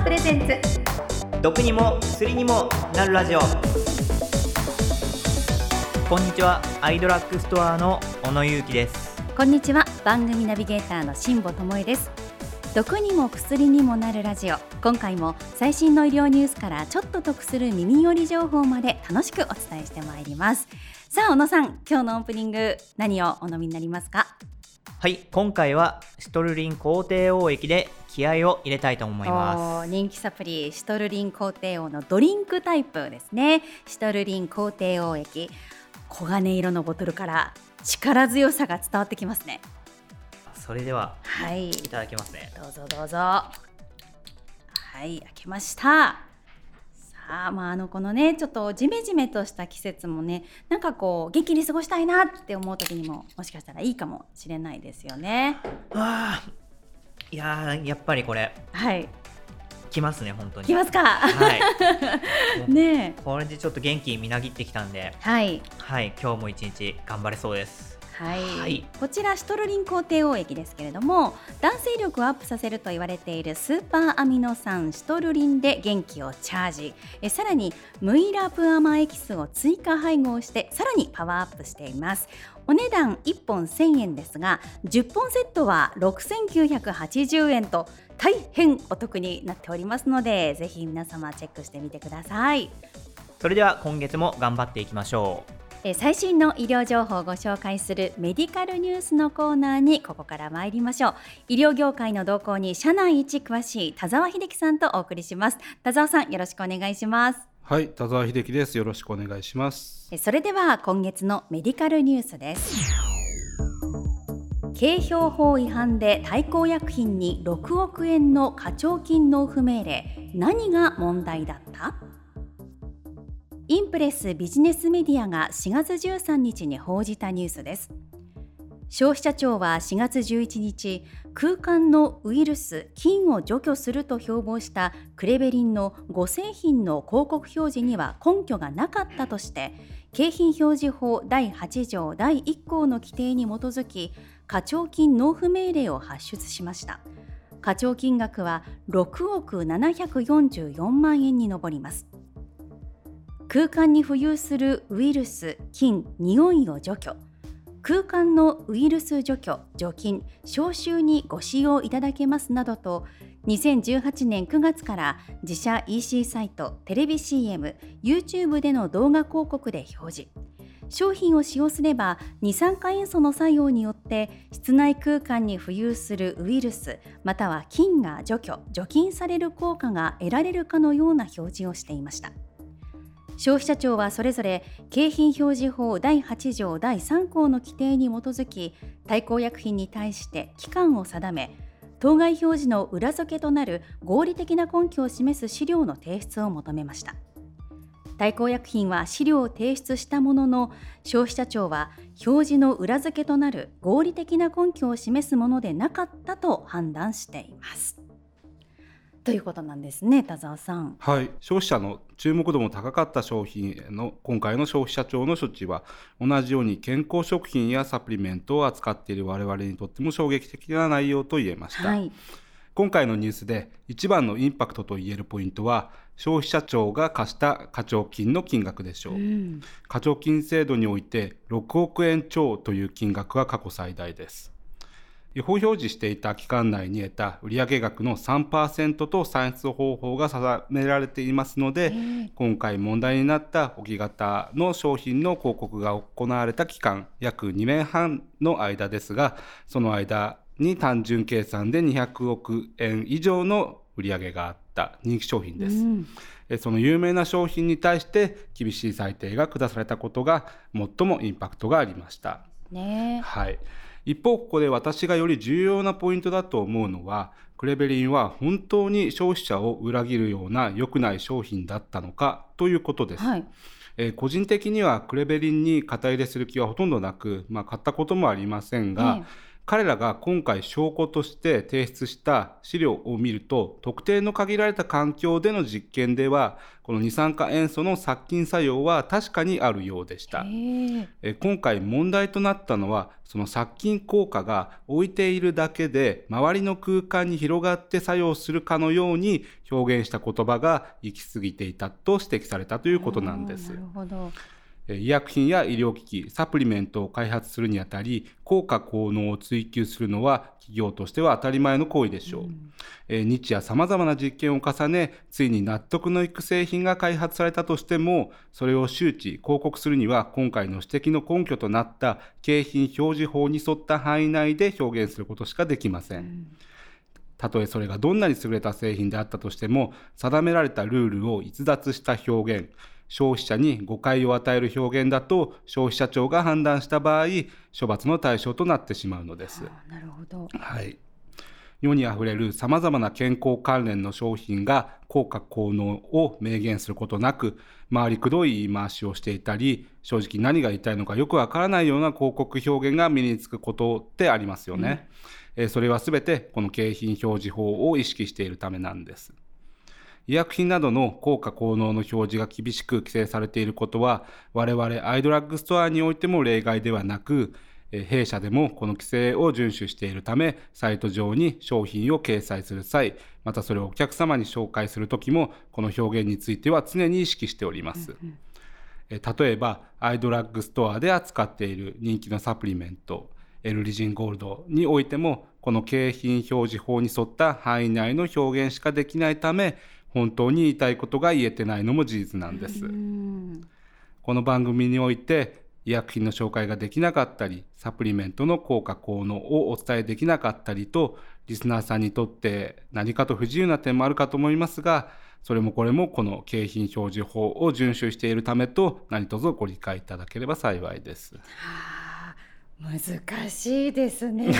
アプレゼンツ。毒にも薬にもなるラジオ。こんにちは。アイドラッグストアの小野裕樹です。こんにちは。番組ナビゲーターの辛坊智恵です。毒にも薬にもなるラジオ。今回も最新の医療ニュースからちょっと得する耳寄り情報まで楽しくお伝えしてまいります。さあ小野さん今日のオープニング何をお飲みになりますか？はい今回はシトルリン抗低黄液で気合を入れたいと思います。人気サプリシトルリン抗低黄のドリンクタイプですね。シトルリン抗低黄液黄金色のボトルから力強さが伝わってきますね。それでははい。いただきますね。どうぞどうぞ。はい開けました。さあまああのこのねちょっとジメジメとした季節もねなんかこう元気に過ごしたいなって思う時にももしかしたらいいかもしれないですよね。あいややっぱりこれ。はい。きますね本当に。きますか？はい。ねこれでちょっと元気みなぎってきたんで。はい。はい今日も一日頑張れそうです。はい、はい。こちらシトルリン抗低黄液ですけれども男性力をアップさせると言われているスーパーアミノ酸シトルリンで元気をチャージ。えさらにムイラプアマエキスを追加配合してさらにパワーアップしていますお値段1本1000円ですが10本セットは6980円と大変お得になっておりますのでぜひ皆様チェックしてみてください。それでは今月も頑張っていきましょう。えー最新の医療情報をご紹介するメディカルニュースのコーナーにここから参りましょう。医療業界の動向に社内一詳しい田沢秀樹さんとお送りします。田沢さんよろしくお願いしますはい、田沢秀樹です。よろしくお願いします。えそれでは今月のメディカルニュースです景標法違反で大幸薬品に6億円の課徴金納付命令何が問題だった？インプレスビジネスメディアが4月13日に報じたニュースです消費者庁は4月11日空間のウイルス菌を除去すると標榜したクレベリンの5製品の広告表示には根拠がなかったとして景品表示法第8条第1項の規定に基づき課徴金納付命令を発出しました。課徴金額は6億744万円に上ります。空間に浮遊するウイルス、菌、匂いを除去。空間のウイルス除去、除菌、消臭にご使用いただけますなどと2018年9月から自社 EC サイト、テレビ CM、YouTube での動画広告で表示。商品を使用すれば二酸化塩素の作用によって室内空間に浮遊するウイルスまたは菌が除去・除菌される効果が得られるかのような表示をしていました。消費者庁はそれぞれ景品表示法第8条第3項の規定に基づき対抗薬品に対して期間を定め当該表示の裏付けとなる合理的な根拠を示す資料の提出を求めました対抗薬品は資料を提出したものの消費者庁は表示の裏付けとなる合理的な根拠を示すものでなかったと判断しています。ということなんですね田沢さん。はい、消費者の注目度も高かった商品への今回の消費者庁の処置は同じように健康食品やサプリメントを扱っている我々にとっても衝撃的な内容と言えました。はい、今回のニュースで一番のインパクトと言えるポイントは消費者庁が課した課徴金の金額でしょう、うん。課徴金制度において6億円超という金額は過去最大です違法表示していた期間内に得た売上額の3%と算出方法が定められていますので、今回問題になった置き型の商品の広告が行われた期間約2年半の間ですがその間に単純計算で200億円以上の売上があった人気商品です。うんえその有名な商品に対して厳しい裁定が下されたことが最もインパクトがありました。ねはい、一方ここで私がより重要なポイントだと思うのはクレベリンは本当に消費者を裏切るような良くない商品だったのかということです。はいえー個人的にはクレベリンに肩入れする気はほとんどなく、まあ、買ったこともありませんが、え彼らが今回証拠として提出した資料を見ると特定の限られた環境での実験ではこの二酸化塩素の殺菌作用は確かにあるようでした。え。今回問題となったのはその殺菌効果が置いているだけで周りの空間に広がって作用するかのように表現した言葉が行き過ぎていたと指摘されたということなんです。なるほど医薬品や医療機器、サプリメントを開発するにあたり、効果効能を追求するのは企業としては当たり前の行為でしょう。うん、え日夜様々な実験を重ね、ついに納得のいく製品が開発されたとしても、それを周知、広告するには今回の指摘の根拠となった景品表示法に沿った範囲内で表現することしかできません。うんたとえそれがどんなに優れた製品であったとしても、定められたルールを逸脱した表現、消費者に誤解を与える表現だと消費者庁が判断した場合処罰の対象となってしまうのです。なるほど、はい世にあふれるさまざまな健康関連の商品が効果効能を明言することなく回りくどい言い回しをしていたり正直何が言いたいのかよくわからないような広告表現が身につくことってありますよね。うん、えそれは全てこの景品表示法を意識しているためなんです。医薬品などの効果効能の表示が厳しく規制されていることは我々アイドラッグストアにおいても例外ではなく弊社でもこの規制を遵守しているためサイト上に商品を掲載する際またそれをお客様に紹介する時もこの表現については常に意識しております。うんうん、例えばアイドラッグストアで扱っている人気のサプリメントエルリジンゴールドにおいてもこの景品表示法に沿った範囲内の表現しかできないため本当に言いたいことが言えてないのも事実なんです。この番組において医薬品の紹介ができなかったりサプリメントの効果効能をお伝えできなかったりとリスナーさんにとって何かと不自由な点もあるかと思いますがそれもこれもこの景品表示法を遵守しているためと何卒ご理解いただければ幸いです。はあ、難しいですね。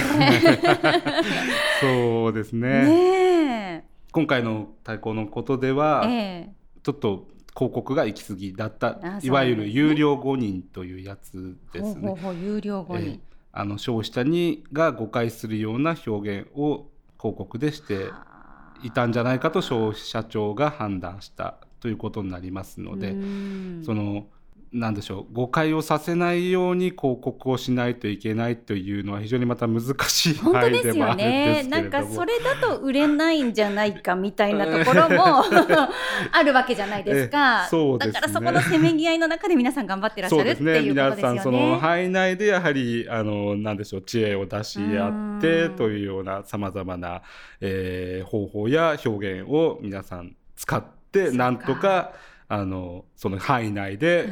そうですね。ね今回の対抗のことでは、えー、ちょっと広告が行き過ぎだった、ね、いわゆる有料誤認というやつですね。ほうほう有料誤認、えー、あの消費者にが誤解するような表現を広告でしていたんじゃないかと消費者庁が判断したということになりますのでそのなんでしょう誤解をさせないように広告をしないといけないというのは非常にまた難しい本当ですよね。なんかそれだと売れないんじゃないかみたいなところも あるわけじゃないですか。そうです、ね、だからそこのせめぎ合いの中で皆さん頑張ってらっしゃるっていうことですよね。皆さんその範囲内でやはりあのなんでしょう知恵を出し合ってというようなさまざまな、えー、方法や表現を皆さん使ってなんとかあのその範囲内で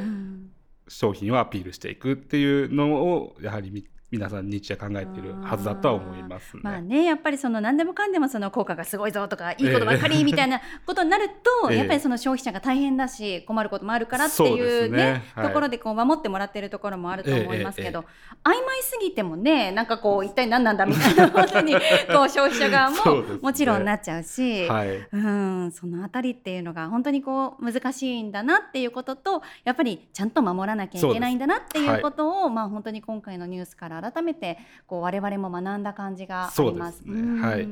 商品をアピールしていくっていうのをやはり皆さん日夜考えているはずだとは思います、ね、まあねやっぱりその何でもかんでもその効果がすごいぞとかいいことばかりみたいなことになると、えー、やっぱりその消費者が大変だし困ることもあるからっていうね、ね。はい、ところでこう守ってもらってるところもあると思いますけど、え曖昧すぎてもねなんかこう一体何なんだみたいなことに こう消費者側ももちろんなっちゃうし、はい、うんそのあたりっていうのが本当にこう難しいんだなっていうこととやっぱりちゃんと守らなきゃいけないんだなっていうことを、はい、まあ本当に今回のニュースから改めてこう我々も学んだ感じがあります。すね、はい。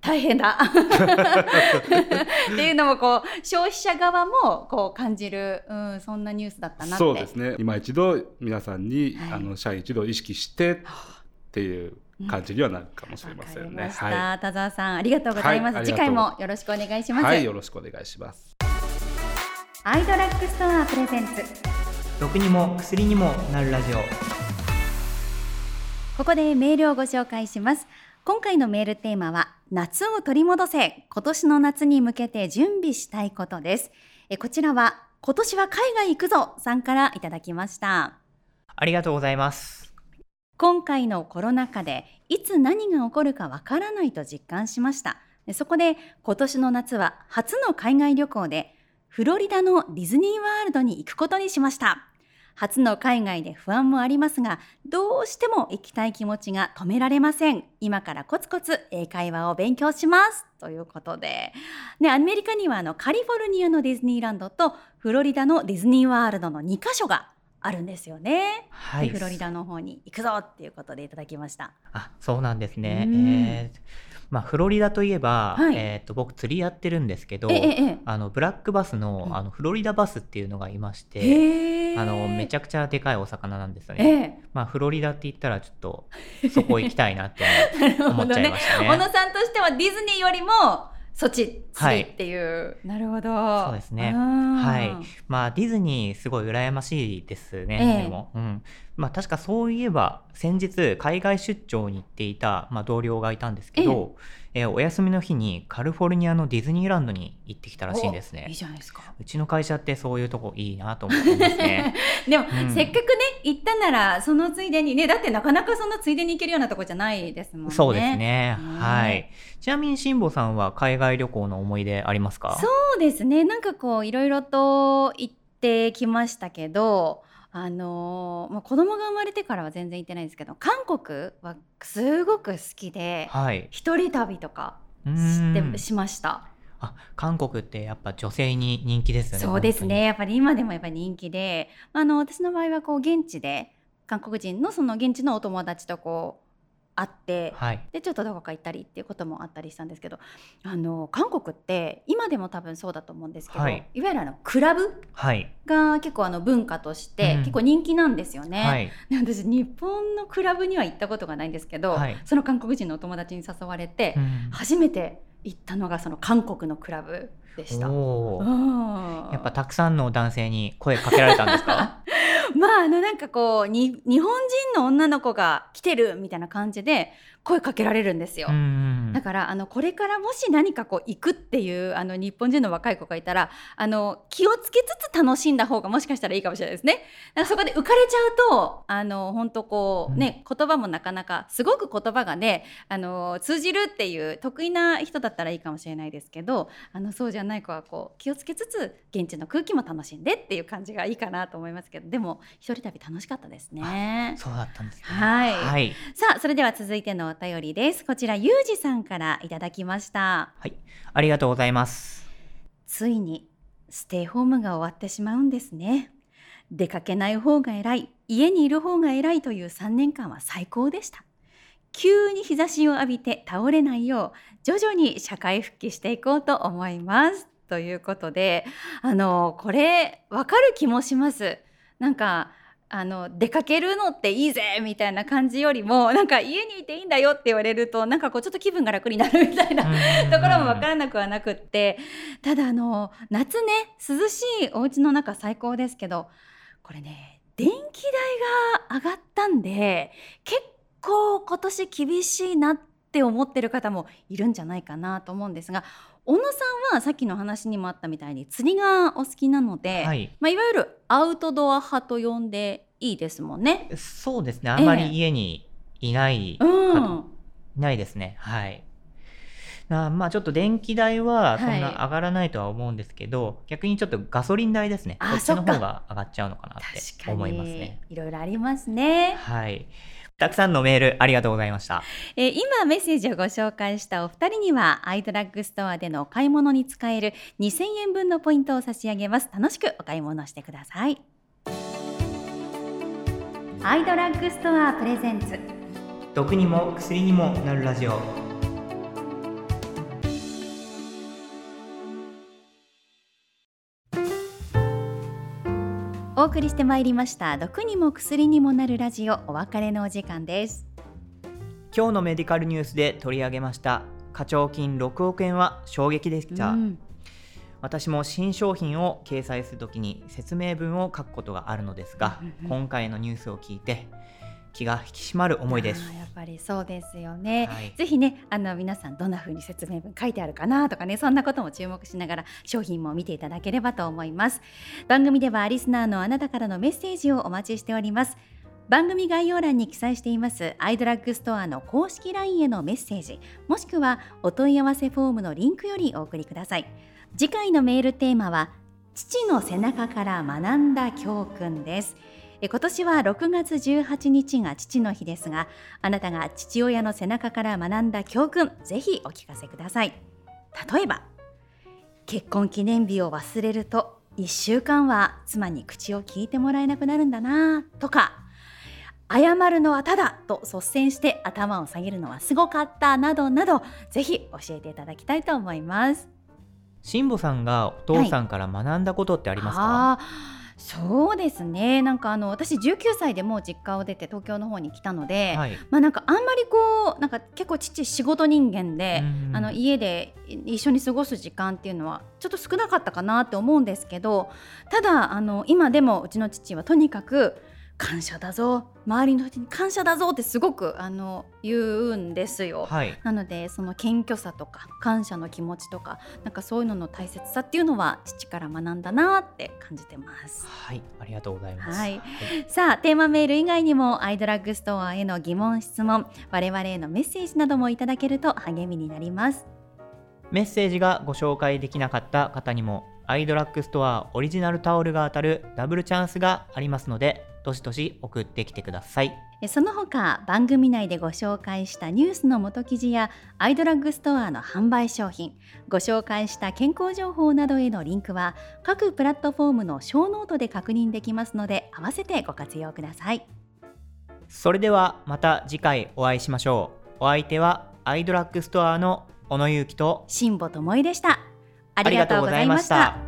大変だっていうのもこう消費者側もこう感じる、うん、そんなニュースだったなそうですね今一度皆さんに、はい、あの社員一度意識してっていう感じにはなるかもしれませんね。はい、田沢さんありがとうございます、はい、次回もよろしくお願いします。はい、よろしくお願いします。アイドラッグストアプレゼンツ。毒にも薬にもなるラジオ。ここでメールをご紹介します。今回のメールテーマは夏を取り戻せ。今年の夏に向けて準備したいことです。えこちらは今年は海外行くぞ。さんからいただきました。ありがとうございます。今回のコロナ禍でいつ何が起こるかわからないと実感しました。そこで今年の夏は初の海外旅行でフロリダのディズニーワールドに行くことにしました初の海外で不安もありますが、どうしても行きたい気持ちが止められません。今からコツコツ英会話を勉強します。ということで。ね、アメリカにはあのカリフォルニアのディズニーランドとフロリダのディズニーワールドの2カ所があるんですよね。はい。フロリダの方に行くぞっていうことでいただきました。あ、そうなんですね。うんえーまあフロリダといえば、はいえっ、と僕釣りやってるんですけど、ええええあのブラックバスのうんあのフロリダバスっていうのがいまして。あのめちゃゃくちゃでかいお魚なんですよえね。えまあフロリダって言ったらちょっとそこ行きたいなって思 っちゃいま。したね。小野さんとしてはディズニーよりもそっち釣りっていう、なるほど。そうですね。ははい。まあディズニーすごい羨ましいですね、ええ。でも、うん、まあ確かそういえば先日海外出張に行っていた、まあ、同僚がいたんですけど、えーお休みの日にカリフォルニアのディズニーランドに行ってきたらしいんですいいねじゃないですか。うちの会社ってそういうとこいいなと思ってますね。でも、うん。せっかくね行ったならそのついでにねだってなかなかそんなついでに行けるようなとこじゃないですもんね。そうですね。ね。はい。ちなみに辛坊さんは海外旅行の思い出ありますか？そうですね。なんかこういろいろと行ってきましたけどあのーまあ、子供が生まれてからは全然行ってないんですけど韓国はすごく好きではい。一人旅とかうしてしました。あ韓国ってやっぱ女性に人気ですよねそうですね。やっぱり今でもやっぱり人気であの私の場合はこう現地で韓国人のその現地のお友達とこう会ってはい。でちょっとどこか行ったりっていうこともあったりしたんですけどあの韓国って今でも多分そうだと思うんですけど、はい。い、わゆるあのクラブはい。が結構あの文化としてうん。結構人気なんですよね。はい。で私日本のクラブには行ったことがないんですけど、はい。その韓国人のお友達に誘われて、うん。初めて行ったのがその韓国のクラブでした。やっぱたくさんの男性に声かけられたんですか？まああのなんかこうに日本人の女の子が来てるみたいな感じで声かけられるんですよ。うんだからあのこれからもし何かこう行くっていうあの日本人の若い子がいたらあの気をつけつつ楽しんだ方がもしかしたらいいかもしれないですね。だからそこで浮かれちゃうとあの本当こうね、言葉もなかなかすごく言葉がねあの通じるっていう得意な人だったらいいかもしれないですけどあのそうじゃない子はこう気をつけつつ現地の空気も楽しんでっていう感じがいいかなと思いますけどでも一人旅楽しかったですね。そうだったんですねはいはい、さあそれでは続いてのお便りです。こちらゆうじさんからいただきました。はい、ありがとうございます。ついにステイホームが終わってしまうんですね。出かけない方が偉い。家にいる方が偉いという3年間は最高でした。急に日差しを浴びて倒れないよう徐々に社会復帰していこうと思います。ということであのこれわかる気もします。なんかあの出かけるのっていいぜみたいな感じよりもなんか家にいていいんだよって言われるとなんかこうちょっと気分が楽になるみたいなところも分からなくはなくってただあの夏ね涼しいお家の中最高ですけどこれね電気代が上がったんで結構今年厳しいなって思ってる方もいるんじゃないかなと思うんですが小野さんはさっきの話にもあったみたいに釣りがお好きなので、はい。まあ、いわゆるアウトドア派と呼んでいいですもんね。そうですね。あんまり家にいない、うん、いないですね。はい。なまあちょっと電気代はそんはい。な上がらないとは思うんですけど、逆にちょっとガソリン代ですね。あこっちの方が上がっちゃうのかなって思いますにね。いろいろありますね。はいたくさんのメールありがとうございました。えー今メッセージをご紹介したお二人にはアイドラッグストアでのお買い物に使える2000円分のポイントを差し上げます。楽しくお買い物してください。アイドラッグストアプレゼンツ。毒にも薬にもなるラジオお送りしてまいりました毒にも薬にもなるラジオお別れのお時間です。今日のメディカルニュースで取り上げました課徴金6億円は衝撃でした、うん。私も新商品を掲載するときに説明文を書くことがあるのですが、うんうんうん。今回のニュースを聞いて気が引き締まる思いです。やっぱりそうですよね、はい。ぜひねあの皆さんどんな風に説明文書いてあるかなとかねそんなことも注目しながら商品も見ていただければと思います。番組ではリスナーのあなたからのメッセージをお待ちしております。番組概要欄に記載していますアイドラッグストアの公式 LINE へのメッセージもしくはお問い合わせフォームのリンクよりお送りください。次回のメールテーマは父の背中から学んだ教訓です。え今年は6月18日が父の日ですがあなたが父親の背中から学んだ教訓ぜひお聞かせください。例えば結婚記念日を忘れると1週間は妻に口を聞いてもらえなくなるんだなとか謝るのはただと率先して頭を下げるのはすごかったなどなどぜひ教えていただきたいと思います。辛坊さんがお父さんから学んだことってありますか、あーそうですね。なんかあの私19歳でもう実家を出て東京の方に来たので、はい。まあなんかあんまりこうなんか結構父仕事人間で、うん。あの家で一緒に過ごす時間っていうのはちょっと少なかったかなって思うんですけどただあの今でもうちの父はとにかく感謝だぞ周りの人に感謝だぞってすごくあの言うんですよ。はいなのでその謙虚さとか感謝の気持ちとかなんかそういうのの大切さっていうのは父から学んだなって感じてます。はいありがとうございますはいさあテーマメール以外にもアイドラッグストアへの疑問質問我々へのメッセージなどもいただけると励みになります。メッセージがご紹介できなかった方にもアイドラッグストアオリジナルタオルが当たるダブルチャンスがありますのでどしどし送ってきてくださいえその他番組内でご紹介したニュースの元記事やアイドラッグストアの販売商品ご紹介した健康情報などへのリンクは各プラットフォームのショーノートで確認できますので合わせてご活用ください。それではまた次回お会いしましょうお相手はアイドラッグストアの小野ゆうきと辛坊智恵でした。あありがとうございました